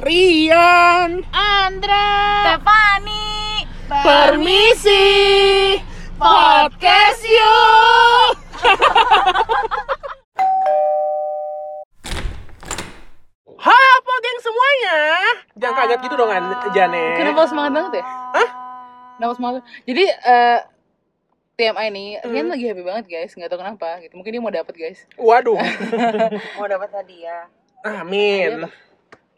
Rian. Andra. Stefani. Permisi. Podcast yuk. Hai apa geng semuanya? Jangan kaget gitu dong An- Jane. Kenapa semangat banget ya? Hah? Kenapa semangat? Jadi eh TMI nih, Hmm. Rian lagi happy banget guys, nggak tahu kenapa gitu. Mungkin dia mau dapet guys. Waduh. Mau dapat hadiah. Amin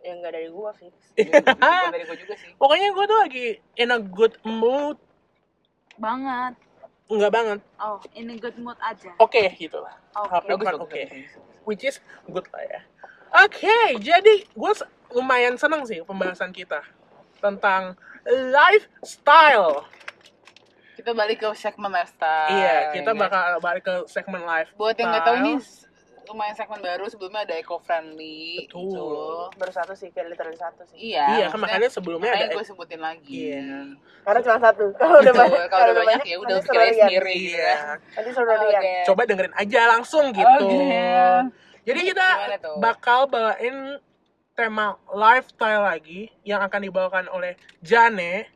Yang nggak dari gua fix Bukan dari gue juga sih. Pokoknya gue tuh lagi in a good mood. Banget. Enggak banget. Oh ini good mood aja. Oke gitu lah bagus, oke. bagus. Which is good lah ya. Oke jadi gue lumayan seneng sih pembahasan kita Tentang lifestyle. Kita balik ke segmen lifestyle. Iya kita bakal balik ke segmen live Buat yang nggak tahu ini lumayan segmen baru sebelumnya ada eco friendly Betul. gitu. Baru satu sih kayak literally satu sih Iya. Iya kan makanya sebelumnya makanya ada gue sebutin lagi. Iya. Karena cuma satu Kalau udah banyak kalau udah banyak ya udah Rian. sendiri Iya ya. Nanti suruh Oke. Coba dengerin aja langsung gitu Oke. Jadi kita bakal bawain tema lifestyle lagi yang akan dibawakan oleh Jane.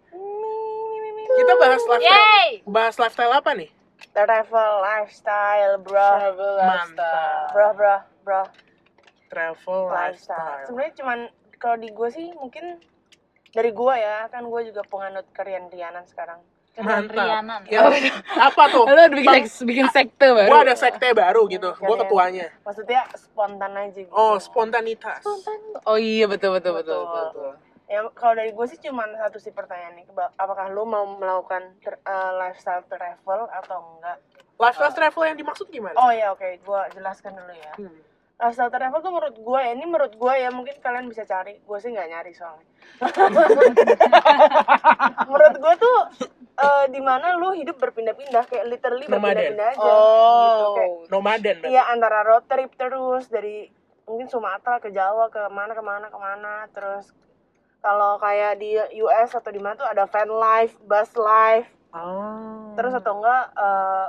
Kita bahas lifestyle. Yay! Bahas lifestyle apa nih? Travel lifestyle bro Travel Mantap. lifestyle. Bro bro bro Travel lifestyle lifestyle. Sebenarnya cuman kalau di gua sih mungkin dari gua ya kan gua juga penganut kerian-rianan sekarang Mantap. Ya, apa tuh? Lo udah bikin, sek- bikin sekte baru. Gua ada sekte baru gitu. Gua ketuanya. Maksudnya spontan aja gitu Oh, spontanitas. Oh iya betul betul betul Betul. betul. betul. Ya kalau dari gue sih cuma satu sih pertanyaan nih, apakah lu mau melakukan ter- eh, lifestyle travel atau enggak? Lifestyle travel yang dimaksud gimana? Oh ya oke, gue jelaskan dulu ya. Hmm. Lifestyle travel tuh menurut gue ya, ini menurut gue ya mungkin kalian bisa cari, gue sih nggak nyari soalnya. menurut gue tuh eh, di mana lu hidup berpindah-pindah kayak literally berpindah-pindah aja. Oh. Gitu, kayak Nomaden. Iya antara road trip terus dari mungkin Sumatera ke Jawa ke mana ke mana ke mana terus kalau kayak di US atau di mana tuh ada van life, bus life, Oh. terus atau enggak eh,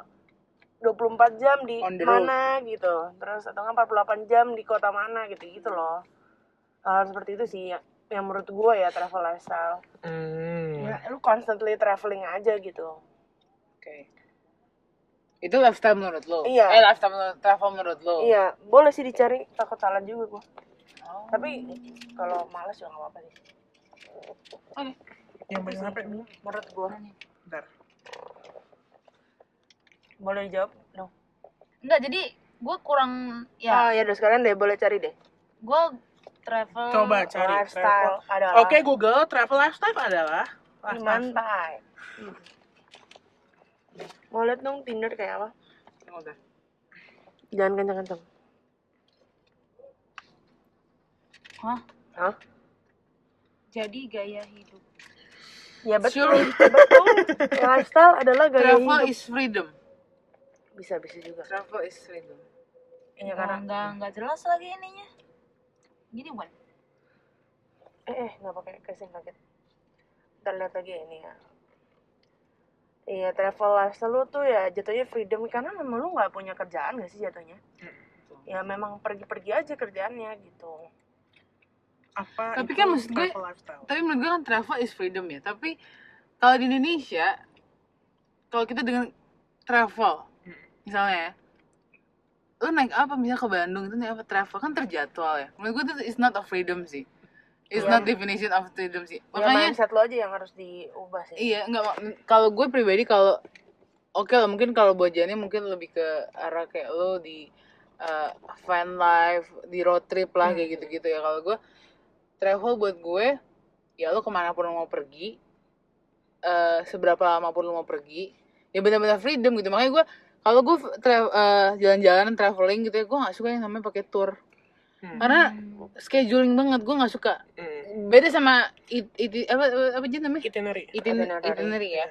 24 jam di road. mana gitu, terus atau enggak 48 jam di kota mana gitu gitu loh. Hal seperti itu sih ya, yang menurut gue ya travel lifestyle. Hmm. Ya, lu constantly traveling aja gitu. Oke. Itu lifestyle menurut lo? Iya. Eh lifestyle menurut, travel menurut lo? Iya, boleh sih dicari, takut salah juga gua. Oh. Tapi kalau malas juga nggak apa-apa sih. Oke. Yang HP dulu. Menurut gua. Bentar. Boleh dijawab dong. Enggak, jadi gue kurang Ah, ya, ya udah sekalian deh, boleh cari deh. gue travel Coba cari lifestyle travel. adalah Oke Google, travel lifestyle adalah di pantai. Mau lihat dong Tinder kayak apa? Oke. Jangan kenceng-kenceng. Hah? Hah? Jadi gaya hidup. Ya betul. Sure. betul. Lifestyle adalah gaya Travel hidup. is freedom. Bisa bisa juga. Travel is freedom. Iya Karena karena enggak enggak jelas lagi ininya. Gini, Wan. eh eh nggak pakai casing kaget. Kita lihat lagi ya ini ya. Iya travel lifestyle lu tuh ya jatuhnya freedom karena memang lu nggak punya kerjaan gak sih jatuhnya? Ya memang pergi-pergi aja kerjaannya gitu. Apa Tapi kan maksud gue- lifestyle? Tapi menurut gue kan travel is freedom ya. Tapi kalau di Indonesia, kalau kita dengan travel, misalnya ya, lu naik apa misalnya ke Bandung itu naik apa travel kan terjadwal ya. Menurut gue itu is not a freedom sih. It's Iya. not definition of freedom sih. Ya Makanya mindset lo aja yang harus diubah sih. Iya, enggak kalau gue pribadi kalau oke lah mungkin kalau buat Jani mungkin lebih ke arah kayak lo di uh, van life, di road trip lah kayak gitu-gitu ya. Kalau gue travel buat gue ya lo ke mana pun lo mau pergi, eh seberapa lama pun lo mau pergi, ya benar-benar freedom gitu. Makanya gue kalau gue tra- eh, jalan-jalan traveling gitu ya, gue nggak suka yang namanya pakai tour. Hmm. Karena scheduling banget, gue nggak suka. Hmm. Beda sama it, it- apa apa, jenis namanya? Itinerary. Itin- Itinerary. itinerary ya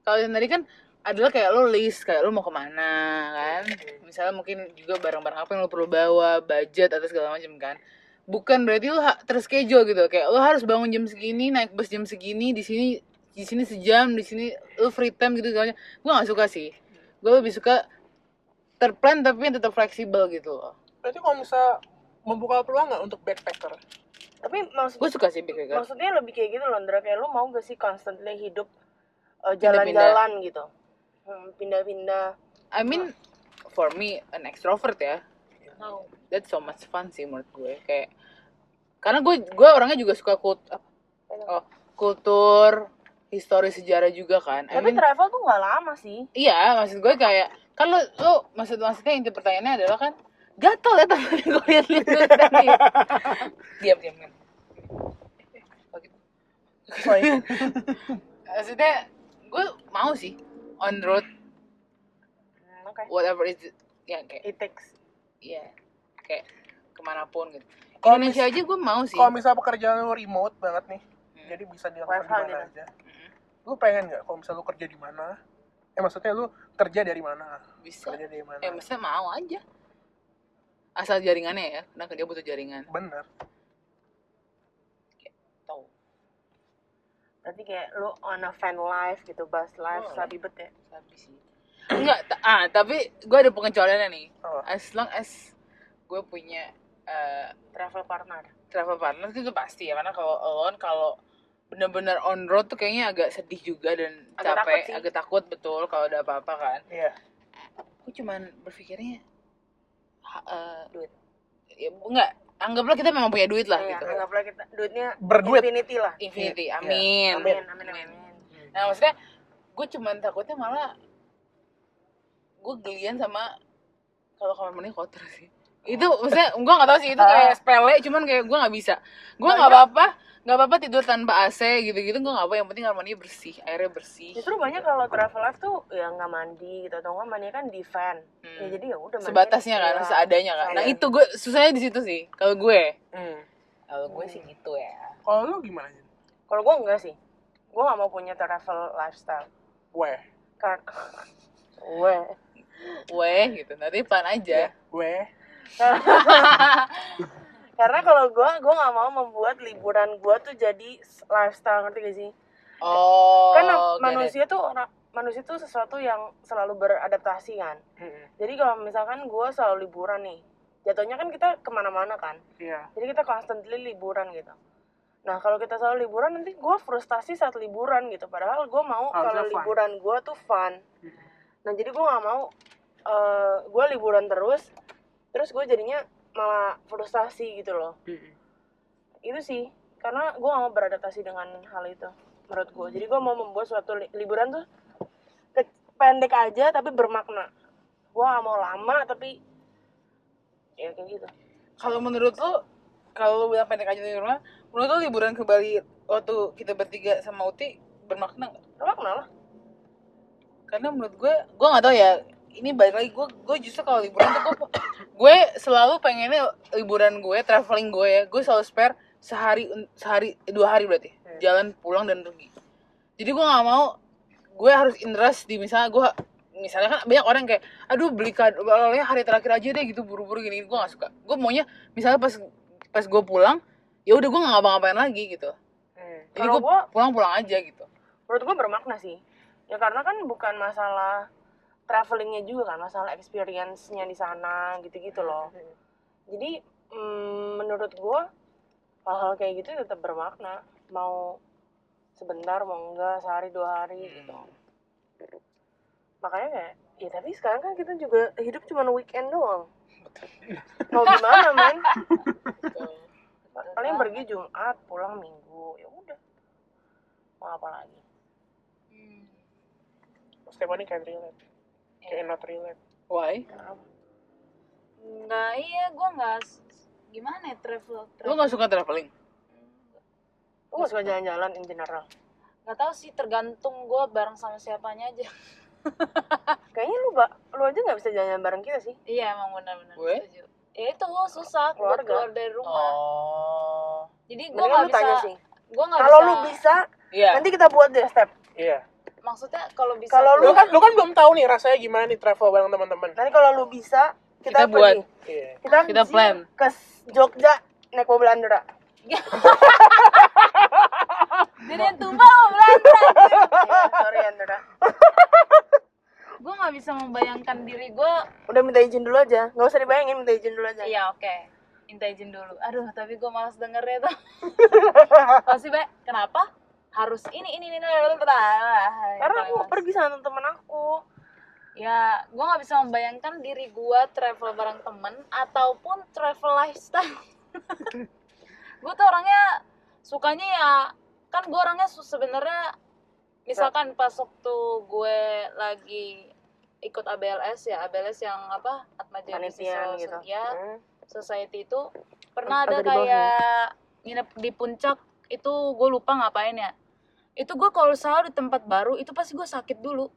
kalau itinerary kan adalah kayak lo list kayak lo mau ke mana kan misalnya mungkin juga barang-barang apa yang lo perlu bawa budget atau segala macam kan bukan berarti lo terschedule gitu. Kayak lo harus bangun jam segini naik bus jam segini di sini di sini sejam di sini lo free time gitu segala macam. Gue gak suka sih. Gue lebih suka terplan tapi yang tetap fleksibel gitu loh. Berarti kalau bisa membuka peluang nggak untuk backpacker? tapi maksud gue suka sih backpacker. maksudnya lebih kayak gitu loh Ndra. Kayak lu mau gak sih constantly hidup uh, Pindah-pindah. jalan-jalan gitu? Hmm, pindah-pindah. I mean for me an extrovert ya. Mau. That's so much fun sih menurut gue. Kayak karena gue gue orangnya juga suka kult oh kultur histori sejarah juga kan. I tapi mean, travel tuh nggak lama sih. Iya maksud gue kayak kan lo lo maksud maksudnya inti pertanyaannya adalah kan gatel ya temen gue liat liat tadi. Diam diam kan. Sorry. maksudnya gue mau sih on road Hmm, oke. whatever is it ya kayak it takes. Iya, kayak ke mana pun gitu. Kalau Indonesia aja gue mau sih. Kalau misalnya pekerjaan lu remote banget nih, Hmm. jadi bisa dilakukan di mana gitu. aja. Lu pengen nggak kalau misalnya lu kerja di mana? Eh maksudnya lu kerja dari mana? Bisa. Kerja dari mana? Eh, maksudnya mau aja. Asal jaringannya ya, karena dia butuh jaringan. Bener. Tahu. berarti kayak lu on a fan life gitu bus life Boleh. sabibet ya Sabi sih. Enggak, ah, tapi gue ada pengecualiannya nih. Oh. As long as gue punya eh, travel partner travel partner itu pasti ya, karena kalau alone kalau bener-bener on road tuh kayaknya agak sedih juga dan Agak takut capek, sih. agak takut betul kalau ada apa-apa kan. Iya. Gue cuman berpikirnya eh, Duit. Ya enggak, anggaplah kita memang punya duit lah Iya, gitu. anggaplah kita duitnya Berduit. infinity lah Infinity, Iya. amin. amin amin amin, Nah maksudnya gue cuman takutnya malah gue gelian sama kalau kamar mandi kotor sih. Itu maksudnya gue nggak tahu sih itu kayak sepele, cuman kayak gue nggak bisa. Gue nggak apa-apa, nggak apa-apa tidur tanpa AC gitu-gitu gue nggak apa. Yang penting kamar mandi bersih, airnya bersih. justru banyak kalau travel life tuh ya nggak mandi gitu atau nggak mandi kan di van Hmm. ya jadi ya udah mandi Sebatasnya kan, iya. seadanya kan. Nah Iya. itu gue susahnya di situ sih. Kalau gue, Hmm. kalau gue sih gitu ya. Kalau lu gimana? Kalau gue enggak sih gue nggak mau punya travel lifestyle Weh. karena Weh. Weh gitu, nanti plan aja. Weh. karena kalau gue gue nggak mau membuat liburan gue tuh jadi lifestyle ngerti gak sih? Oh, kan it. manusia tuh orang manusia tuh sesuatu yang selalu beradaptasi kan? Hmm. jadi kalau misalkan gue selalu liburan nih jatuhnya kan kita ke mana-mana kan? Iya. jadi kita constantly liburan gitu. Nah kalau kita selalu liburan nanti gue frustasi saat liburan gitu. Padahal gue mau Harusnya kalau liburan gue tuh fun. Nah jadi gue nggak mau gue liburan terus terus gue jadinya malah frustasi gitu loh Hmm. itu sih karena gue gak mau beradaptasi dengan hal itu menurut gue jadi gue mau membuat suatu li- liburan tuh ke- pendek aja tapi bermakna gue gak mau lama tapi ya kayak gitu Kalau menurut lo, kalau lo bilang pendek aja di rumah, menurut lo liburan ke Bali waktu kita bertiga sama Uti bermakna nggak? bermakna lah Karena menurut gue, gue nggak tahu ya. Ini balik lagi gue, gue justru kalau liburan tuh gue, gue selalu pengennya liburan gue, traveling gue ya, gue selalu spare sehari, sehari, dua hari berarti, jalan pulang dan pergi. Jadi gue nggak mau, gue harus interest di misalnya gue misalnya kan banyak orang kayak aduh beli kado hari terakhir aja deh gitu buru-buru gini gue gak suka. Gue maunya misalnya pas pas gue pulang ya udah gue nggak ngapa-ngapain lagi gitu. Jadi kalau gue gue pulang-pulang aja gitu. menurut gue bermakna sih. Ya karena kan bukan masalah travelingnya juga kan masalah experience-nya di sana gitu-gitu loh. Jadi mm, menurut gue hal-hal kayak gitu tetap bermakna. Mau sebentar mau enggak sehari dua hari gitu. Makanya kayak ya tapi sekarang kan kita juga hidup cuma weekend doang. Mau gimana man paling pergi Jumat pulang Minggu ya udah. Mau apa lagi? Stephanie can relate. Cannot relate. why? Enggak, iya gue nggak gimana ya travel lu travel nggak suka traveling? Lu gak suka jalan-jalan in general. Nggak tahu sih tergantung gue bareng sama siapanya aja. Kayaknya lu ba lu aja nggak bisa jalan-jalan bareng kita sih. Iya emang benar-benar Gue? setuju. Ya itu susah Keluarga. buat keluar dari rumah. Oh. Jadi gue nggak lu bisa sih. gue nggak kalau bisa lu bisa iya. nanti kita buat deh step. Iya. Maksudnya kalau bisa Kalau Lu lu kan lu kan belum tahu nih rasanya gimana nih travel bareng teman-teman. nanti kalau lu bisa kita, Kita buat. Iya. kita, Kita plan. ke Jogja naik mobil Andra. Jadi yang tumbal mau Belanda. Iya, sorry Andra. Gue nggak bisa membayangkan diri gue udah minta izin dulu aja. Nggak usah dibayangin minta izin dulu aja. Iya oke. Minta izin dulu. Aduh tapi gue malas dengernya tuh. Pasti be. Kenapa harus ini ini ini karena aku pergi sama temen aku. Ya gue nggak bisa membayangkan diri gue travel bareng temen ataupun travel lifestyle. Gue tuh orangnya sukanya ya kan gue orangnya sebenarnya misalkan pas waktu gue lagi ikut ABLS ya ABLS yang apa Atma Business gitu. Ya Hmm. Society itu pernah ada Agak kayak nginep di puncak itu gue lupa ngapain ya. Itu gue kalau selalu di tempat baru itu pasti gue sakit dulu.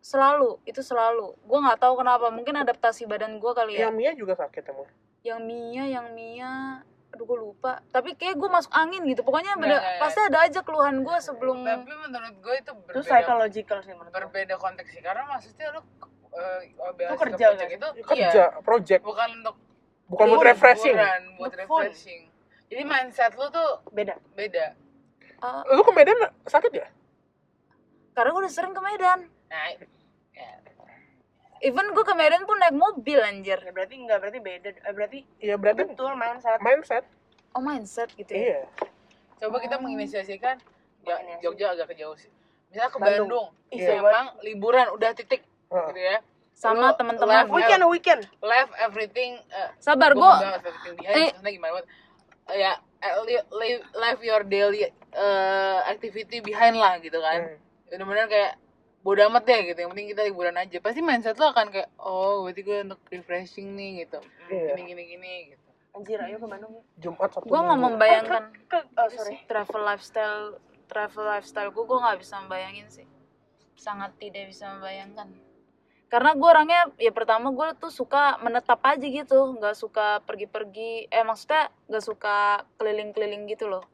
Selalu itu selalu. Gue nggak tahu kenapa mungkin adaptasi badan gue kali ya. Yang Mia juga sakit emang. yang Mia yang Mia. Aduh gue lupa. Tapi kayak gue masuk angin gitu pokoknya beda, nggak, pasti ada aja keluhan gue sebelum tapi menurut gue itu berbeda psychological sih menurut berbeda konteks sih. Karena maksudnya lu uh, OBS Lu ke kerja project itu Kerja, iya. project, bukan untuk bukan buat refreshing. buat refreshing jadi mindset lu tuh Beda. beda Ah, Lu ke Medan sakit ya? karena gue udah sering ke Medan nah ya, even gue ke Medan pun naik mobil anjir Ya berarti enggak berarti beda. Eh, berarti Iya berarti betul mindset. mindset. oh mindset gitu ya Iya. coba kita menginisiasikan ya. Jogja agak ke jauh sih misalnya ke Bandung. Bandung, Iya. banget. emang liburan udah titik Heeh. gitu ya sama teman-teman live- Weekend weekend. left everything uh, sabar gua gue eh. maksudnya gimana banget ya eh, li- li- live your daily uh, activity behind lah gitu kan Hmm. bener-bener kayak bodo amat deh gitu yang penting kita liburan aja pasti mindset lo akan kayak oh berarti gue untuk refreshing nih gitu Iya. gini gini gini gitu Anjir ayo ke Bandung. Jumat Sabtu. gue nggak membayangkan Ke oh, sorry. travel lifestyle travel lifestyle gue gue nggak bisa membayangin sih sangat tidak bisa membayangkan karena gue orangnya ya pertama gue tuh suka menetap aja gitu nggak suka pergi-pergi eh maksudnya nggak suka keliling-keliling gitu loh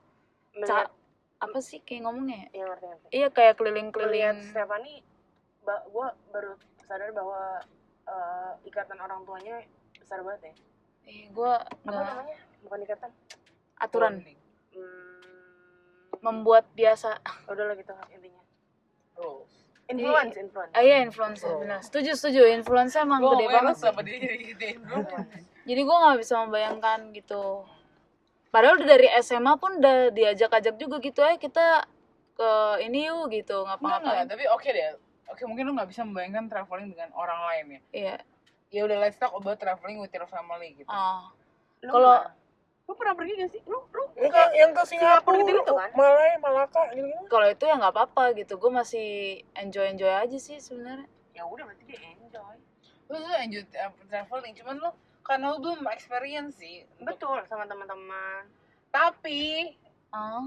Ca- apa sih kayak ngomongnya ya? ngerti ngerti. iya kayak keliling-keliling Stephanie, ba gue baru sadar bahwa eh, ikatan orang tuanya besar banget ya. eh gue Apa nggak namanya? Bukan ikatan. aturan Hmm, membuat biasa udahlah gitu intinya. rules Influence, influence. ah iya influencer benar. Setuju setuju. Influencer emang gede banget sama dia jadi gituin bro jadi gue nggak bisa membayangkan gitu. Padahal udah dari SMA pun udah diajak-ajak juga gitu eh kita ke ini yuk gitu. Ngapa-ngapain. Tapi oke deh. Oke mungkin lu nggak bisa membayangkan traveling dengan orang lain ya. Iya. Ya udah let's talk about traveling with your family gitu. Ah. Lu kalau- lu pernah pergi gak sih? Lu lu Yang ke, yang ke Singapura, gitu gitu kan? Malai, Malaka gitu. kalau itu ya nggak apa-apa gitu gue masih enjoy enjoy aja sih sebenarnya ya udah berarti dia enjoy. lu tuh enjoy uh, traveling cuman lu karena lu belum experience sih Betul sama teman-teman. tapi ah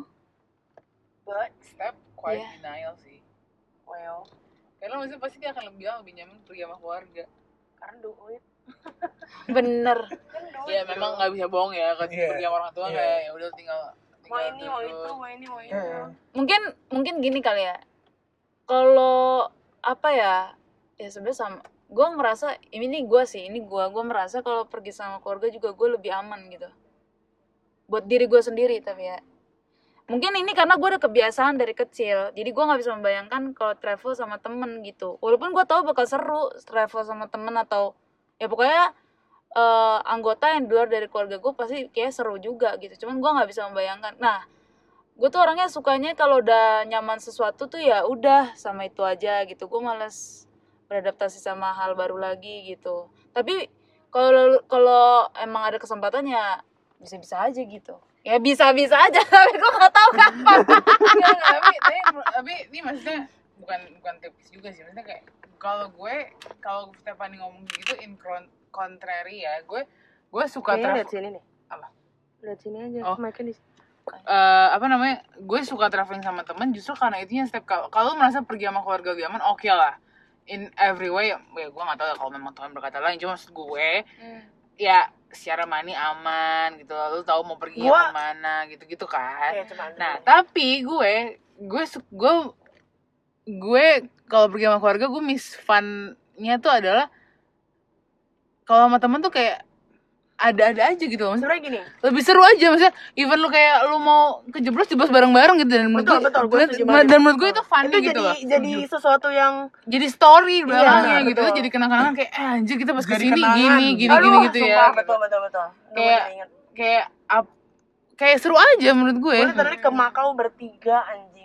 But step quite Iya. denial sih well, karena maksudnya pasti dia akan lebih lebih nyaman pergi sama keluarga karena duit. Bener. Ya memang nggak bisa bohong ya kalau Iya. pergi sama orang tua Iya. kayak ya udah tinggal mau tinggal ini mau itu mau ini mau itu. Mungkin mungkin gini kali ya. Kalau apa ya ya sebenarnya sama gue ngerasa ini gue sih ini gue gue merasa kalau pergi sama keluarga juga gue lebih aman gitu. Buat diri gue sendiri tapi ya. Mungkin ini karena gue udah kebiasaan dari kecil jadi gue nggak bisa membayangkan kalau travel sama temen gitu. Walaupun gue tahu bakal seru travel sama temen atau ya pokoknya eh, anggota yang di luar dari keluarga gue pasti kayak seru juga gitu. Cuman gue nggak bisa membayangkan. Nah gue tuh orangnya sukanya kalau udah nyaman sesuatu tuh ya udah sama itu aja gitu. Gue males beradaptasi sama hal baru lagi gitu. Tapi kalau kalau emang ada kesempatan ya bisa bisa aja gitu. Ya bisa bisa aja tapi gue nggak tahu kapan. Enggak, tapi, tapi ini maksudnya bukan bukan tips juga sih. Maksudnya kayak kalau gue kalau Stephanie ngomong gitu in con- contrary ya gue gue suka Kayaknya lihat travel sini nih. Apa? Lihat sini aja. Oh. Mic-nya di eh, apa namanya gue suka traveling sama temen justru karena itu yang step kalau kalau merasa pergi sama keluarga lebih aman oke lah in every way ya gue nggak tahu ya kalau memang Tuhan berkata lain cuma maksud gue ya secara money aman gitu lu tahu mau pergi Gua- ke mana gitu gitu kan cuma Nah, tapi gue gue gue gue kalau pergi sama keluarga gue miss fun-nya tuh adalah kalau sama temen tuh kayak ada-ada aja gitu loh. Maksudnya gini. lebih seru aja maksudnya even lu kayak lu mau kejeblos jeblos bareng-bareng gitu dan menurut Betul, gue betul, gue dan- menurut gue itu fun Itu gitu jadi loh jadi sesuatu yang jadi story belakangnya Iya, gitu betul. jadi kenang-kenangan kayak eh, anjir kita pas ke sini gini gini Aduh, gini gitu ya sumpah, betul betul betul. Kayak- kayak ap- kayak seru aja menurut gue gue literally ke Makau bertiga anjing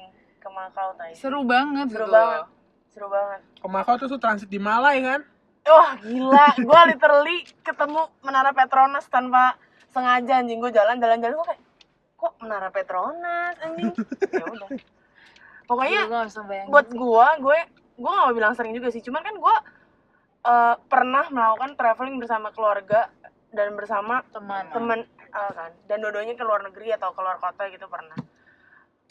ke Makau tadi seru banget seru gitu. banget. Seru banget. Ke Makau tuh tuh transit di Malai kan? wah gila. Gue literally ketemu Menara Petronas tanpa sengaja anjing. Gue jalan jalan jalan gue kayak kok Menara Petronas anjing? Ya udah. Pokoknya Gue bayangin buat sih. gua gue gua gak mau bilang sering juga sih. Cuman kan gua eh, pernah melakukan traveling bersama keluarga dan bersama teman. temen eh, kan. Dan dua-duanya ke luar negeri atau ke luar kota gitu pernah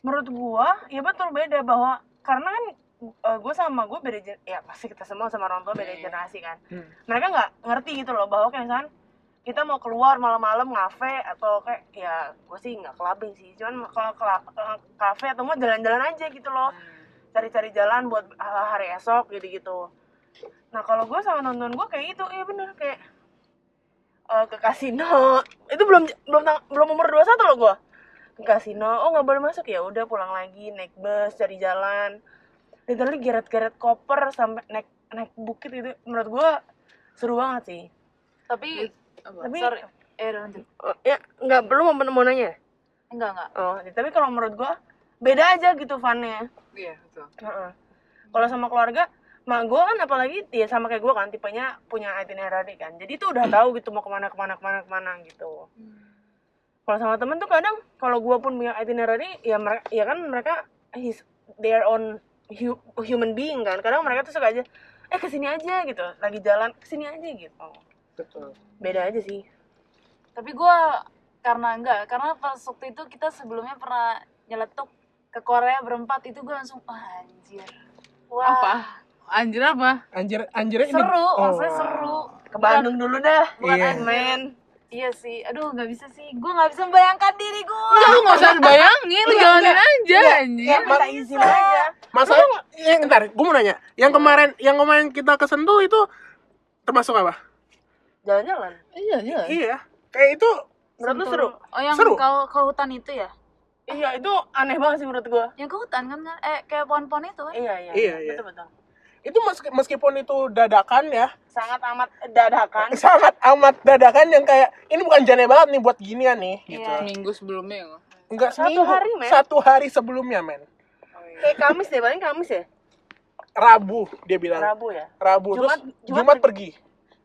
menurut gua ya betul beda bahwa karena kan eh, gua sama gue beda ya pasti kita semua sama orang tua beda Iya. generasi kan Hmm. mereka nggak ngerti gitu loh bahwa kayak misalkan kita mau keluar malam-malam ngafe atau kayak ya gue sih nggak clubbing sih cuman kalau ke kafe atau mau jalan-jalan aja gitu loh cari-cari jalan buat uh, hari esok gitu-gitu. Nah kalau gue sama nonton gue kayak gitu, iya bener kayak uh, ke kasino. Itu belum belum belum umur 21 loh gue. Ke kasino, oh nggak boleh masuk ya udah pulang lagi naik bus cari jalan. Literally geret-geret koper sampai naik naik bukit itu menurut gue seru banget sih. tapi? Tapi sorry eh lanjut oh, ya nggak perlu mau, mau nanya. enggak enggak Oh, tapi kalau menurut gue beda aja gitu funnya. iya betul. Kalau sama keluarga, mak gue kan apalagi ya sama kayak gue kan tipenya punya itinerary kan. Jadi tuh udah tahu gitu mau ke mana ke mana ke mana ke mana gitu. Kalau sama temen tuh kadang kalau gue pun punya itinerary ya mereka ya kan mereka his their own hu- human being kan. Kadang mereka tuh suka aja eh ke sini aja gitu. Lagi jalan ke sini aja gitu. Betul. Beda aja sih. tapi gue karena enggak karena pas waktu itu kita sebelumnya pernah nyeletuk ke Korea berempat itu gue langsung "Wah, anjir wah apa anjir apa Anjir anjirnya ini. seru Oh. maksudnya seru Ke Bandung dulu dah. Iya. Bukan men. Iya sih aduh nggak bisa sih gue nggak bisa membayangkan diri gue Udah lu gak usah bayangin, lu jalanin aja anjir. Ya minta izin aja. Masalah yang ntar, gue mau nanya, yang kemarin yang kemarin kita ke Sentul itu termasuk apa? Jalan-jalan. Iya, iya. Iya, kayak itu Menurut lu seru? oh yang Seru. kau ke hutan itu ya Iya, itu aneh banget sih menurut gua. yang ke hutan kan kan eh kayak pohon-pohon itu kan Iya, iya. Iya, iya. Itu meski- meskipun itu dadakan ya, Sangat amat dadakan. sangat amat dadakan yang kayak ini bukan jane banget nih buat ginian nih gitu. Iya. Minggu sebelumnya ya. Enggak Satu seminggu, hari, men. satu hari sebelumnya men. Kayak Kamis deh, paling Kamis ya? Rabu dia bilang. Rabu ya? Rabu Jumat- terus Jumat Jumat, pergi.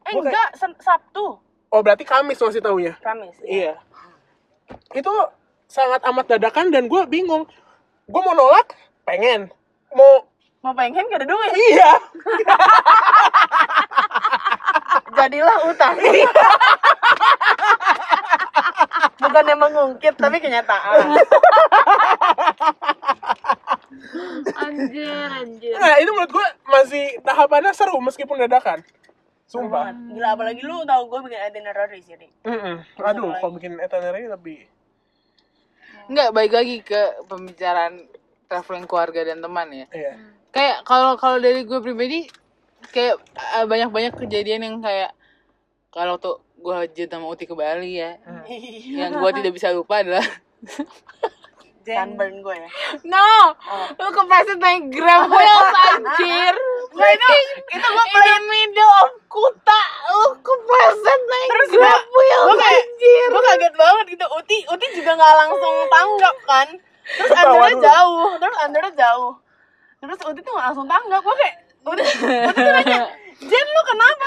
Eh enggak, Sabtu. Oh berarti Kamis masih taunya. Kamis. Iya. Itu sangat amat dadakan dan gue bingung. Gue mau nolak, pengen. Mau Mau pengen gak ada duit. iya. Jadilah utang. Bukannya mengungkit, tapi kenyataan. anjir anjir Nah itu menurut gue masih tahapannya seru meskipun dadakan. Sumpah. Gila, apalagi lu tau gue bikin itinerary sih, Dik. Mm-mm. Aduh, kalau bikin itinerary lebih. Enggak, baik lagi ke pembicaraan traveling keluarga dan teman ya. Iya. Kayak kalau kalau dari gue pribadi kayak eh, banyak-banyak kejadian yang kayak kalau tuh gue aja sama Uti ke Bali ya. Yang gue tidak bisa lupa adalah Sunburn gue ya. No, lu kepleset naik grab wheels anjir. Nah, itu, itu gue In the middle of kuta, lu kepleset naik grab wheels gue kayak anjir. gue kaget banget gitu Uti Uti juga nggak langsung tanggap kan terus undernya jauh terus undernya jauh terus Uti tuh langsung tanggap gue kayak Uti, Uti tuh nanya Jen lu kenapa?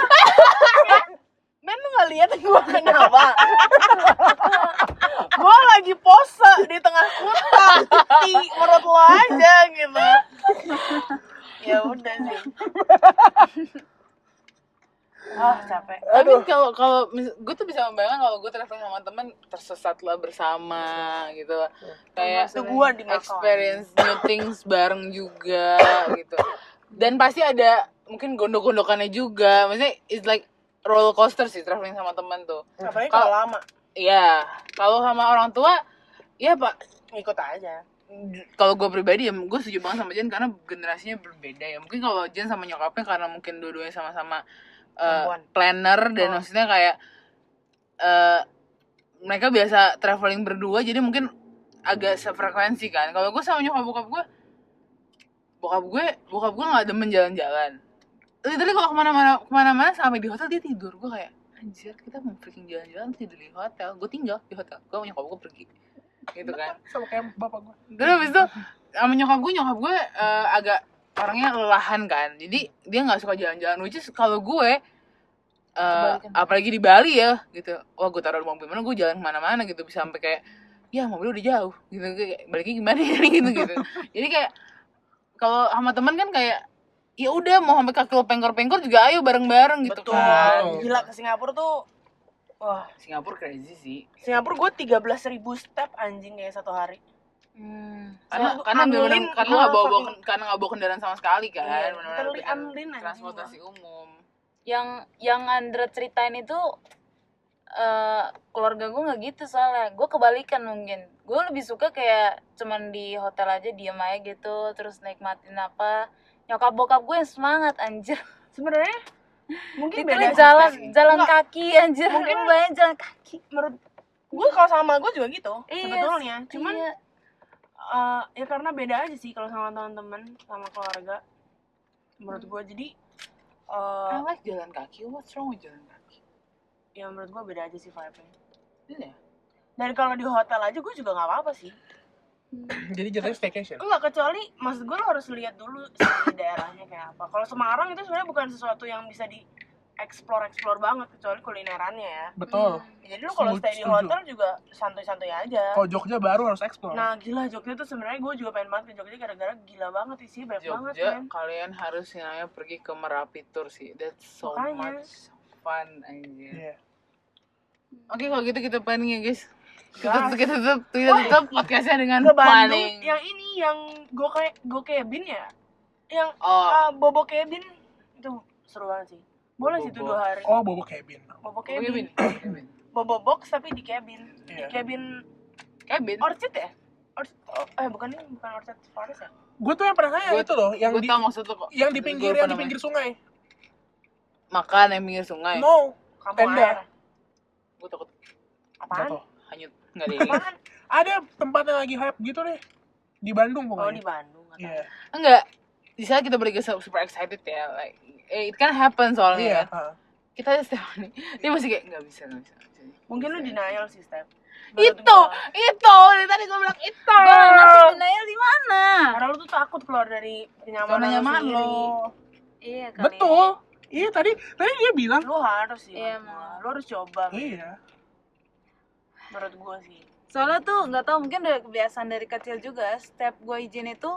Men lu nggak lihat gue kenapa? Gue lagi pose di tengah kota Uti menurut lo aja gitu. Ya udah sih ah capek. Tapi kalau kalau gue tuh bisa membayangkan kalau gue traveling sama temen tersesatlah bersama gitu. Kayak Itu gua di experience new things bareng juga gitu. Dan pasti ada mungkin gondok-gondokannya juga. Maksudnya it's like roller coaster sih traveling sama temen tuh. apalagi Kalau- kalau lama. Iya, kalau sama orang tua ya pak ikut aja. kalau gue pribadi ya gue setuju banget sama Jen karena generasinya berbeda ya. Mungkin kalau Jen sama nyokapnya karena mungkin dua-duanya sama-sama uh, Perempuan. planner dan Oh. maksudnya kayak uh, mereka biasa traveling berdua jadi mungkin agak sefrekuensi kan. Kalau gue sama nyokap bokap gue bokap gue bokap gue nggak demen jalan-jalan. Literally kalau ke mana-mana ke mana-mana sampai di hotel dia tidur. Gue kayak anjir kita mau freaking jalan-jalan tidur di hotel. Gue tinggal di hotel. Gue sama nyokap gue pergi. Gitu kan. sama kayak bapak gue terus habis itu sama nyokap gue nyokap gue eh, agak orangnya lelahan kan. Jadi dia nggak suka jalan-jalan which is kalau gue Kebalikan. apalagi di Bali ya gitu. Wah gue taruh mobil mana gue jalan ke mana-mana gitu. Bisa sampai kayak ya mobil udah jauh gitu. Kayak baliknya gimana ya? Gitu gitu. Jadi kayak kalau sama teman kan kayak ya udah mau sampai kaki lo pengkor-pengkor juga ayo bareng-bareng gitu Betul. kan. Gila ke Singapura tuh Wah, Singapura crazy sih. Singapura gue 13.000 ribu step anjing kayak satu hari. Hmm. karena Soalnya karena bener Amlin, karena nggak bawa, bawa fucking- karena nggak bawa kendaraan sama sekali kan. Iya, dengan Amlin anjing transportasi umum. Yang yang Andra ceritain itu eh keluarga gue nggak gitu soalnya. Gue kebalikan mungkin. Gue lebih suka kayak cuman di hotel aja diem aja gitu terus nikmatin apa. Nyokap bokap gue yang semangat anjir. Sebenarnya mungkin beda jalan sih. jalan Enggak, kaki anjir. mungkin banyak jalan kaki. menurut gue kalau sama gue juga gitu Iya, sebetulnya. Cuman iya. Eh, ya karena beda aja sih kalau sama teman-teman sama keluarga. Menurut gue jadi eh I like jalan kaki what's wrong with jalan kaki ya menurut gue beda aja sih vibe-nya. Iya. Dan kalau di hotel aja gue juga nggak apa-apa sih. jadi jatuhnya staycation Enggak kecuali maksud gue lo harus lihat dulu sih daerahnya kayak apa. Kalau Semarang itu sebenarnya bukan sesuatu yang bisa di explore explore banget kecuali kulinerannya ya. betul Jadi lo kalau stay di Setuju. hotel juga santuy-santuy aja. kalau Jogja baru harus explore Nah gila Jogja tuh sebenarnya gue juga pengen banget ke Jogja gara-gara gila banget sih banyak banget Jogja kan. kalian harus yang namanya pergi ke Merapi Tour sih that's so Makanya. much fun anjir Iya. oke kalau gitu kita planning ya guys kita kita tutup kita tutup podcastnya dengan Ke Bandung planning yang ini yang gue kayak gue cabin ya, yang oh ah, bobo cabin itu seru banget sih. Boleh sih itu dua hari. oh bobo cabin Bobo cabin, bobo box tapi di cabin, di Iya. cabin. Orchid ya? Orchid, oh, eh bukan ini bukan Orchid Forest ya? gue tuh yang pernah nanya Gua- itu loh yang di maksud lo kok. yang di pinggir yang di pinggir sungai Makan yang pinggir sungai. no Kampung Tenda. air. Gue takut Apaan? Jatuh. hanyut. Enggak deh. Apaan? ada tempat yang lagi hype gitu deh di Bandung Oh pokoknya di Bandung. nggak tahu. iya Enggak. Di saat kita bertiga su- super excited ya, like it can happen soalnya kan. ha. Kita aja setiap hari. Dia masih kayak nggak bisa, nggak bisa. nggak bisa." Mungkin lu denial sih Step. Itu, itu. Dari tadi gue bilang itu. gue ngerti denial di mana Karena lu tuh takut keluar dari kenyamanan nyaman lo. iya kali betul iya tadi tadi dia bilang Lu harus sih. Iya. Lu harus coba. iya Menurut gua sih. soalnya tuh nggak tahu mungkin dari kebiasaan dari kecil juga step gue izin itu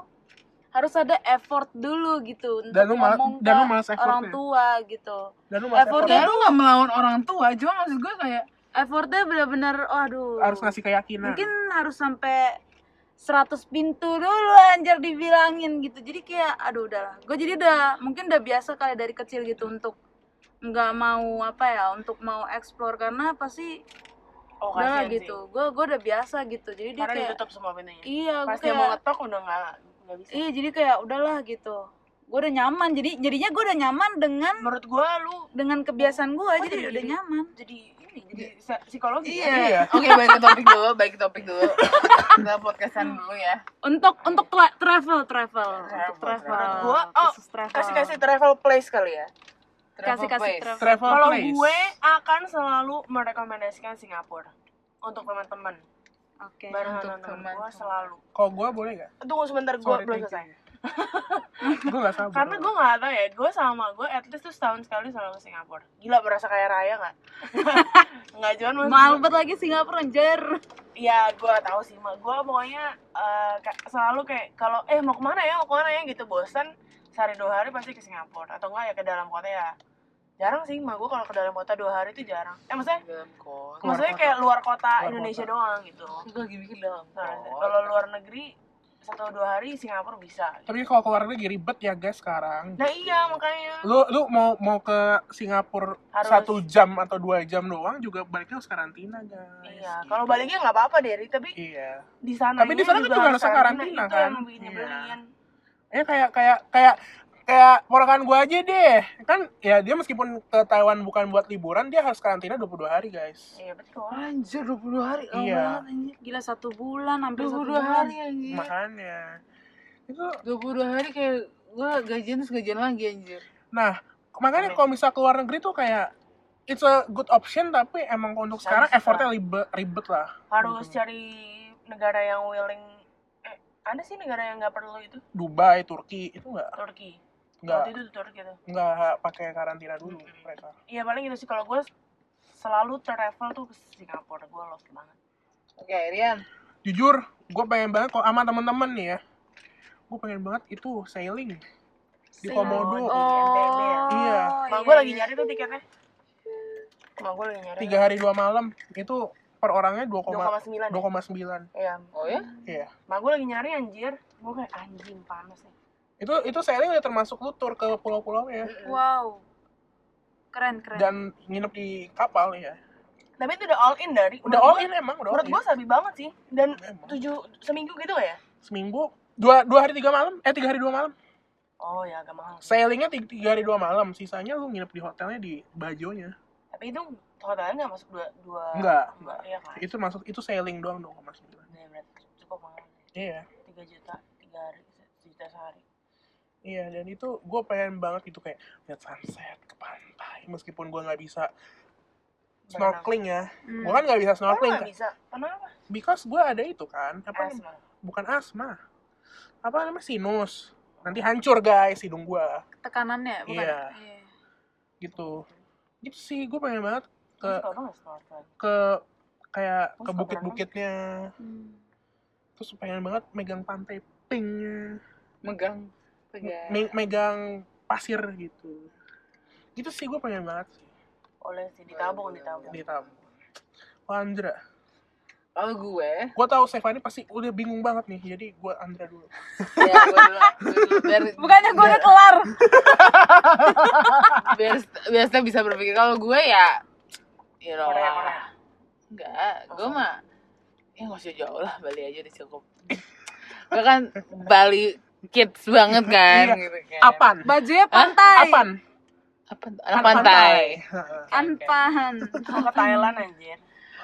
harus ada effort dulu gitu untuk Dan lu mal- ngomong dan lu ke males orang tua gitu. Dan lu Effortnya Ya lu nggak melawan orang tua, cuma maksud gue kayak effortnya bener-bener aduh harus ngasih keyakinan. Mungkin harus sampai 100 pintu dulu anjir dibilangin gitu. Jadi kayak aduh udahlah. Gue jadi udah mungkin udah biasa kali dari kecil gitu untuk nggak mau apa ya untuk mau explore. Karena pasti Oh, udah gitu. gue gue udah biasa gitu. Jadi dia Karena kayak ditutup semua pintunya. iya gue Pas dia mau kayak ngetok udah nggak nggak bisa. iya jadi kayak udahlah gitu gue udah nyaman jadi jadinya gue udah nyaman dengan Menurut gua lu dengan kebiasaan gue Oh, jadi jadi- udah nyaman jadi ini jadi psi- psikologi ya? Iya. Oke, baik ke topik dulu, baik ke topik dulu. Kita podcastan dulu ya. untuk untuk tra- travel travel untuk Travel, travel Menurut gua, oh, travel. Kasih kasih travel place kali ya. kasih kasih place. travel travel Kalau gue akan selalu merekomendasikan Singapura untuk teman-teman. Oke Bareng untuk teman-teman gue selalu. kalau gue boleh gak Tunggu sebentar gue belum selesai. gue gak sabar Karena gue nggak tahu ya, gue sama gue at least tuh setahun sekali selalu ke Singapura. Gila berasa kayak raya nggak? nggak cuman maksud banget lagi Singapura anjir Iya, gue tahu sih, mak. Gue pokoknya kayak selalu kayak kalau eh mau ke mana ya, mau ke mana ya gitu bosan sehari dua hari pasti ke Singapura atau enggak ya ke dalam kota ya. Jarang sih, mak gue kalau ke dalam kota dua hari itu jarang. Eh maksudnya, Dalam kota. Maksudnya kayak luar kota Luar Indonesia kota. doang gitu. Gue lagi mikir dalam Nah, kalau luar negeri satu dua hari Singapura bisa. tapi kalau keluar negeri ribet ya guys sekarang Nah iya makanya. lu lu mau mau ke Singapura Harus. satu jam atau dua jam doang juga baliknya harus karantina guys Iya, kalau baliknya nggak apa-apa Derry, tapi iya di sana Tapi di sana kan juga harus karantina, itu kan? yang bikin Iya. eh kayak kayak kayak kayak ponakan gua aja deh kan ya dia meskipun ke Taiwan bukan buat liburan dia harus karantina 22 hari guys Iya betul. Anjir 22 hari. lama Iya. banget, anjir. gila satu bulan hampir satu 22 bulan hari anjir. makanya itu 22 hari kayak gue gajian terus gajian lagi anjir. nah makanya Amin. kalau misal keluar negeri tuh kayak it's a good option tapi emang untuk sekarang effortnya ribet ribet lah harus Gitu. cari negara yang willing eh ada sih negara yang nggak perlu itu Dubai Turki itu nggak Turki nggak waktu itu tuh nggak pakai karantina dulu Hmm. mereka. Iya paling gitu sih. Kalau gue selalu travel tuh ke Singapura. Gue love banget. Oke, Rian. jujur gue pengen banget kok sama temen-temen nih ya. Gue pengen banget itu sailing di Komodo. Oh, ya. Iya. Mak gue lagi nyari tuh tiketnya. Mak gue lagi nyari. Tiga hari dua malam itu per orangnya 2,9 2,9 ya? 2,9 Iya. Oh ya? iya. Mak gue lagi nyari anjir. Gue kayak anjing panas nih itu itu sailing udah termasuk lu tur ke pulau-pulau ya Wow. Keren, keren. dan nginep di kapal ya Tapi itu udah all in dari udah all gua- in emang udah Menurut gue sabi banget sih. Dan Emang. tujuh seminggu gitu ya? seminggu dua dua hari tiga malam. Eh tiga hari dua malam. Oh ya agak mahal sailingnya tiga, tiga hari dua malam. Sisanya lu nginep di hotelnya di bajonya. Tapi itu hotelnya gak masuk dua, dua Enggak, enggak. Iya kan? itu masuk itu sailing doang dong mas Iya berarti cukup mahal. Iya. 3 juta, 3 hari, sejuta sehari iya dan itu gue pengen banget itu kayak lihat sunset ke pantai meskipun gue nggak bisa snorkeling ya Hmm. gue kan nggak bisa snorkeling gak kan bisa? Kenapa? because gue ada itu kan apa Asma bukan asma apa namanya sinus nanti hancur guys hidung gue Tekanannya bukan? Iya. gitu gitu sih gue pengen banget ke ke kayak ke bukit-bukitnya Hmm. terus pengen banget megang pantai pinknya Megang. Pegang. me- megang pasir gitu gitu sih gue pengen banget sih Boleh sih, ditabung, ditabung di tamu oh, Andra Kalau gue, gue tahu Stefani pasti udah bingung banget nih jadi gue Andra dulu ya gue dulu, gue dulu. Biar, Bukannya gue udah kelar. biar, Steph bisa berpikir. Kalau gue ya, you know Korea, lah. Korea. Enggak, gue mah ya nggak usah jauh lah Bali aja udah cukup. gue kan Bali kids banget kan, Iya. gitu kan. Apan Bajunya pantai. Apan Apa? Anak pantai. Anpan. Ke Thailand anjir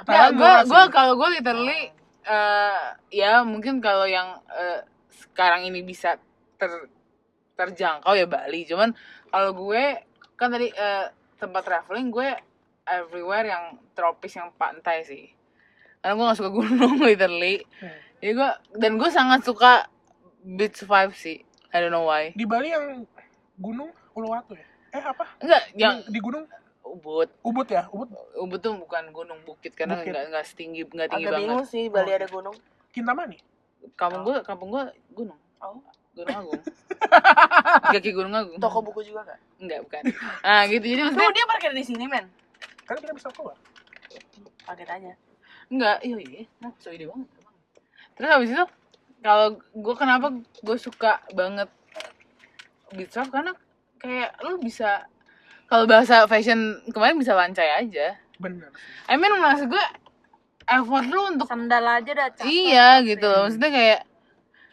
Thailand gue gue kalau gue literally eh ya mungkin kalau yang eh, sekarang ini bisa ter terjangkau ya Bali. Cuman kalau gue kan tadi eh, tempat traveling gue everywhere yang tropis yang pantai sih. Karena gue gak suka gunung literally. Hmm. Jadi gue dan gue sangat suka beach vibe sih. I don't know why. di Bali yang gunung Uluwatu ya? Eh apa? Enggak, yang di gunung? Ubud. Ubud ya Ubud? Ubud tuh bukan gunung bukit. Karena Bukit. nggak nggak setinggi nggak tinggi Agak banget. bingung sih Bali ada gunung. Kintamani? Kampung gue kampung gue gunung. Oh. Gunung agung. Di kaki gunung agung. Toko buku juga gak? enggak bukan. Ah gitu. Jadi Tuh maksudnya dia parkir di sini men. Kan kita bisa keluar. Kaget aja enggak iya iya. Nah, so ide banget terus habis itu kalau gue kenapa gue suka banget beach vibe karena kayak lu bisa kalau bahasa fashion kemarin bisa lancai aja. Bener I mean maksud gue effort lu untuk Sandal aja udah cakep. iya gitu loh. Maksudnya kayak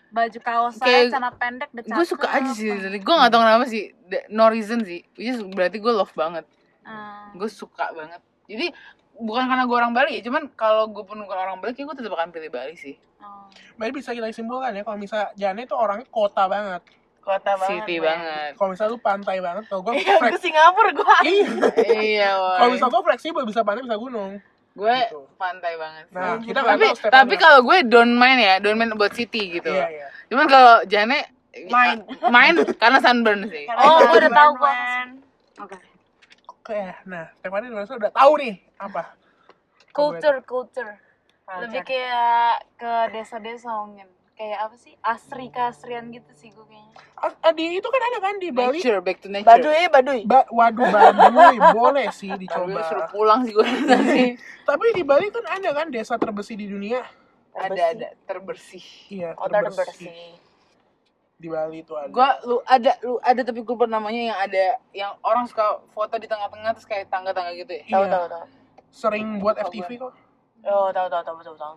Baju kaos Kayak- saya, celana pendek udah gue suka aja sih dari gue gak tau kenapa sih. No reason sih. Which is berarti gue love banget. Hmm. gue suka banget jadi bukan karena gue orang Bali ya cuman kalau gue pun bukan orang Bali kayak gue tetap akan pilih Bali sih Oh. Berarti bisa kita simpulkan ya kalau misal Jane itu orangnya kota banget Kota banget city banget kalau misal lu pantai banget kalau gue Iya ke Singapura gue iya iya kalau woy. misal gue fleksibel bisa pantai bisa gunung gue gitu. pantai banget sih. nah kita tapi tapi kalau gue don't mind ya don't mind about city gitu iya iya cuman kalau Jane Main. main karena sunburn sih Karena Oh, gua udah tahu gua. men. Oke. oke nah Stefani merasa udah tahu nih apa Culture, culture. Culture. Lebih kayak ke desa-desa mungkin. Kayak apa sih? Asri keasrian gitu sih gue kayaknya. Ah, ah, di itu kan ada kan di Bali nature back to nature Baduy Baduy ba waduh Baduy boleh sih Baduy suruh dicoba pulang sih gue sih tapi di Bali kan ada kan desa terbersih di dunia ada ada terbersih iya Kota terbersih bersih di Bali itu ada gua lu ada lu ada tapi gue lupa namanya yang ada yang orang suka foto di tengah-tengah terus kayak tangga-tangga gitu ya Tahu Iya. tahu tahu sering buat Lupa FTV kok Oh tahu tahu tahu betul betul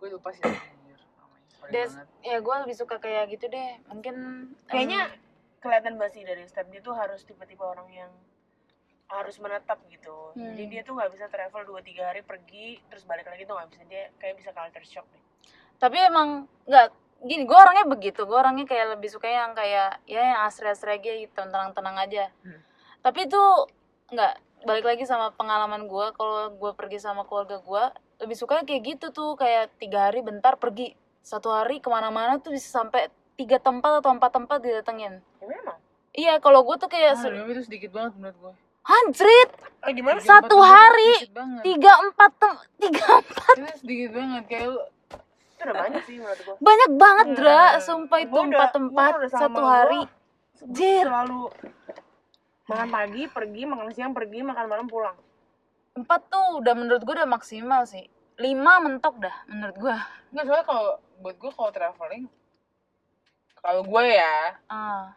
gue lupa sih Des, ya gue lebih suka kayak gitu deh. Mungkin Kayaknya em, kelihatan banget sih dari step dia tuh harus tipe-tipe orang yang harus menetap gitu. Hmm. Jadi dia tuh nggak bisa travel 2-3 hari pergi terus balik lagi tuh nggak bisa dia kayak bisa culture shock deh. tapi emang nggak gini gue orangnya begitu gue orangnya kayak lebih suka yang kayak ya yang asri-asri aja gitu tenang-tenang aja Hmm. tapi itu nggak balik lagi sama pengalaman gue kalau gue pergi sama keluarga gue lebih suka kayak gitu tuh kayak tiga hari bentar pergi satu hari ke mana-mana tuh bisa sampai tiga tempat atau empat tempat didatengin Ya memang. iya kalau gue tuh kayak Ah, demi itu sedikit banget menurut gue. anjrit Ah, gimana? Satu empat hari. tiga empat tem tiga Itu sedikit banget kayak lu Itu udah banyak sih menurut gua. banyak banget Hmm. dra sumpah itu Gua empat gua tempat udah satu gua. hari Gua Jir. Selalu makan pagi, pergi, makan siang, pergi, makan malam, pulang. empat tuh udah menurut gue udah maksimal sih lima mentok dah menurut gue Enggak soalnya kalau buat gue kalau traveling kalau gue ya ah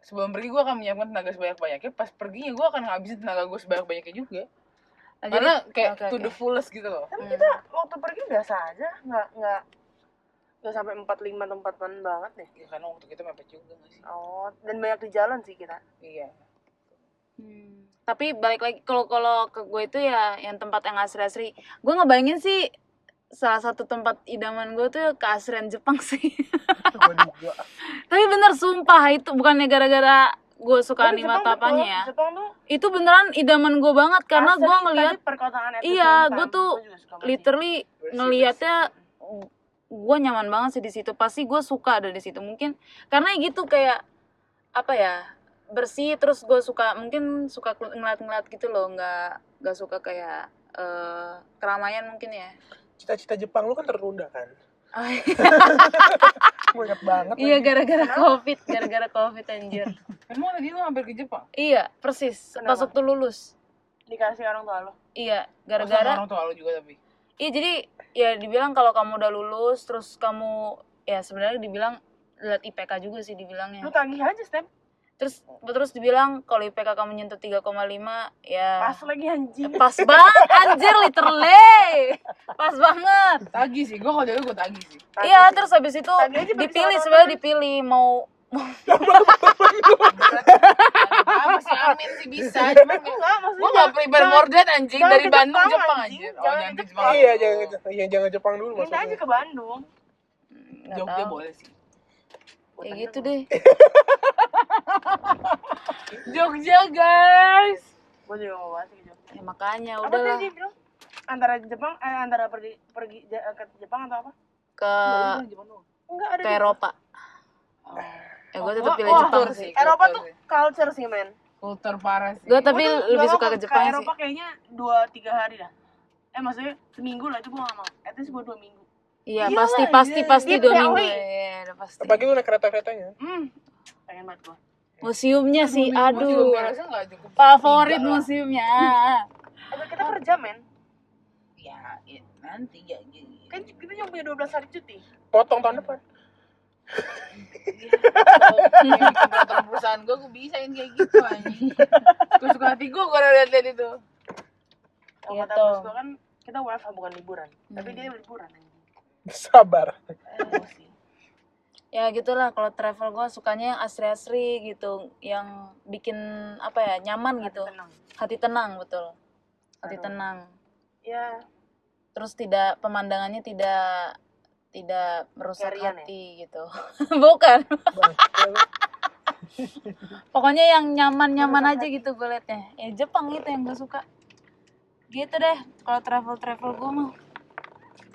sebelum pergi gue akan menyiapkan tenaga sebanyak banyaknya pas perginya gue akan ngabisin tenaga gue sebanyak banyaknya juga Nah, karena kayak oke, to oke. the fullest gitu loh Tapi Hmm. kita waktu pergi biasa aja, nggak nggak nggak sampai empat lima tempatan banget deh. ya karena waktu kita mepet juga gak sih Oh, dan banyak di jalan sih kita. iya Hmm. Tapi balik lagi kalau kalau ke gue itu ya yang tempat yang asri-asri. Gue ngebayangin sih salah satu tempat idaman gue tuh keasrian Jepang sih. Tapi bener sumpah itu bukannya gara-gara gue suka Tapi anime atau apanya ya. Jepang tuh Itu beneran idaman gue banget karena gue ngelihat iya, time. tuh Gua literally ngelihatnya gue nyaman banget sih di situ. Pasti gue suka ada di situ. Mungkin karena gitu kayak apa ya bersih terus gue suka mungkin suka ngeliat-ngeliat gitu loh nggak nggak suka kayak eh, keramaian mungkin ya Cita-cita Jepang lu kan tertunda kan? Gue inget banget. iya gara-gara covid gara-gara covid anjir. Emang tadi lu hampir ke Jepang iya persis. Pas waktu lulus. Dikasih orang tua lo. iya Oh, gara-gara orang tua lu juga tapi? Iya jadi ya dibilang kalau kamu udah lulus terus kamu ya sebenarnya dibilang lihat IPK juga sih dibilangnya. Lu tagih aja step. Terus terus dibilang kalau IPK kamu nyentuh 3,5 ya Pas lagi anjing. pas banget anjir literally. Pas banget. Tagi sih gue kalau dari gue tagi sih. Iya terus habis itu dipilih sebenarnya orang dipilih mau apa sih amin sih bisa cuma Enggak, maksudnya gue gak prepare more than anjing dari Bandung Jepang, anjing. anjir. Oh Jangan jangan ke Jepang. Iya, jangan iya, jangan Jepang dulu minta aja maksudnya. ke Bandung. nggak Jogja boleh sih. Kayak gitu deh Jogja guys Gue juga mau banget ke Jogja. ya makanya dia bilang? Antara Jepang, eh, antara pergi pergi ja- ke Jepang atau apa? ke. Enggak ada. ke Eropa Oh. ya gue tetap pilih wah, Jepang sih. Eropa tuh culture sih men. kultur parah sih gue tapi Gua lebih suka ke Jepang sih Eropa kayaknya dua tiga hari dah. Eh maksudnya seminggu lah itu gue gak mau. At least gue dua minggu. iya pasti pasti iya, pasti gitu dua ya, minggu ya udah pasti Apalagi lu naik kereta-keretanya. Hmm. Pengen banget gue. Museumnya sih aduh favorit museumnya Atau kita kerja men. ya ya, nanti ya ya, ya. Kan kita cuma punya 12 hari cuti. Potong tahun depan. Yang peraturan perusahaan gue, gue bisain kayak gitu anjing Gue suka hati gue kalau liat-liat itu Kalau Iya kata toh. bos gue kan kita WFH bukan liburan. Tapi Hmm. dia liburan anjing. Sabar. Emosi. Ya gitulah kalau travel gue sukanya yang asri-asri gitu yang bikin apa ya nyaman gitu. Tenang. hati tenang betul. Hati Aduh. tenang. Ya, terus tidak pemandangannya tidak tidak merusak ya? hati gitu. Bukan. Pokoknya yang nyaman-nyaman aja gitu gue liatnya. Ya Jepang itu yang gue suka. Gitu deh kalau travel travel gue mah.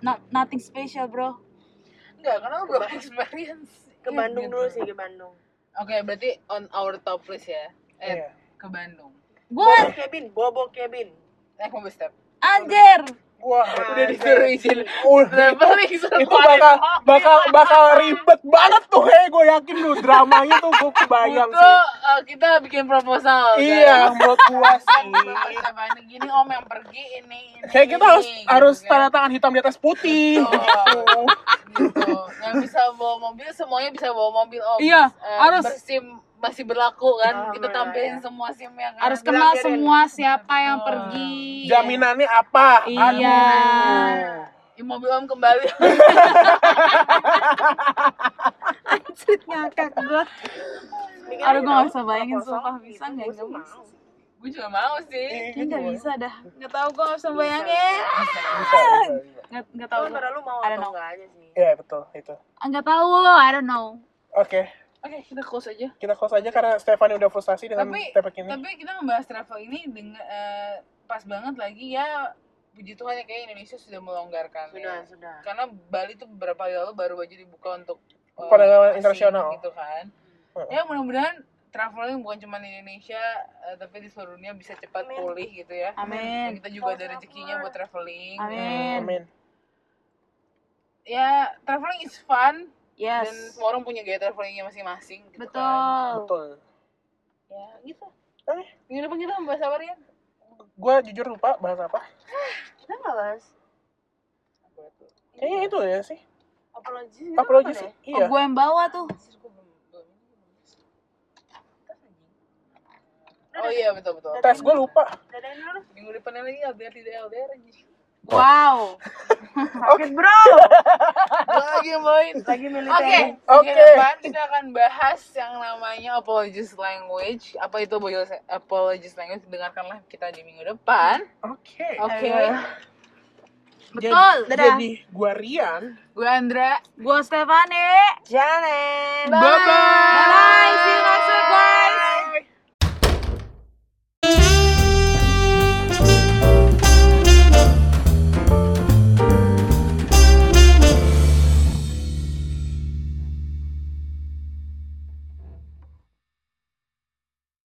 Not, nothing special bro Enggak, karena lu belum experience ke Iya, Bandung gitu. dulu sih ke Bandung. Oke, berarti on our top list ya Eh, Iya. ke Bandung gue Bobo cabin, bobo cabin. Naik mobil step anjir Wah, Udah disuruh izin suruh itu bakal bakal bakal ribet banget tuh he gue yakin lu dramanya tuh gue kebayang Itu sih. eh, kita bikin proposal iya menurut gua sih. gini om yang pergi ini, ini kayak kita harus gitu harus kan. tanda tangan hitam di atas putih. Betul. gitu. Yang bisa bawa mobil semuanya bisa bawa mobil om. Iya, Eh, harus. bersim masih berlaku kan. Oh, kita tampilin iya. semua sim yang harus ada. kenal semua siapa yang Betul. pergi. Jaminannya apa? Iya. Di mobil om kembali. Anjir ngakak gue Aduh, gua tahu, nggak bisa bayangin, sumpah. Bisa Nggak? Mau. gue juga mau sih. Kayaknya nggak bisa dah. Nggak tahu gue nggak bisa bayangin. nggak nggak tahu. Antara lu mau I don't atau know. enggak aja sih. Iya betul itu. Nggak tahu I don't know. Oke Oke, kita close aja. Kita close aja karena Stefani udah frustasi dengan Tapi topik ini. tapi kita ngebahas travel ini dengan eh, pas banget lagi ya puji Tuhan ya kayak Indonesia sudah melonggarkan Sudah, ya. sudah. Karena Bali tuh beberapa hari lalu baru aja dibuka untuk eh, Perdagangan asing internasional. gitu kan. Heeh. Ya mudah-mudahan traveling bukan cuma di Indonesia eh, tapi di seluruh dunia bisa cepat Amin. pulih gitu ya. Amin. Dan kita juga ada rezekinya buat traveling. ya. Amin. Amin. Ya, traveling is fun Yes. dan semua orang punya gaya travelingnya masing-masing gitu kan. Betul. Betul. Ya, gitu. Oke. Minggu depan kita membahas apa, Rian? Gue jujur lupa bahas apa. Kita nggak bahas. Kayaknya itu ya sih. Apologi sih. Apologi sih. Oh, Iya. gue yang bawa tuh. Oh iya betul betul. Tes gue lupa. Dadain dulu. Minggu depannya lagi LDR tidak LDR aja. Wow. Sakit bro. Lagi main. Lagi milih Oke, teknik. Oke. minggu depan kita akan bahas yang namanya apologies language. Apa itu apologies- language? Dengarkanlah kita di minggu depan. Oke. Oke. Betul. Jadi, jadi gue Rian. Gue Andra. Gue Stefani. Janet. Bye-bye. Bye. See you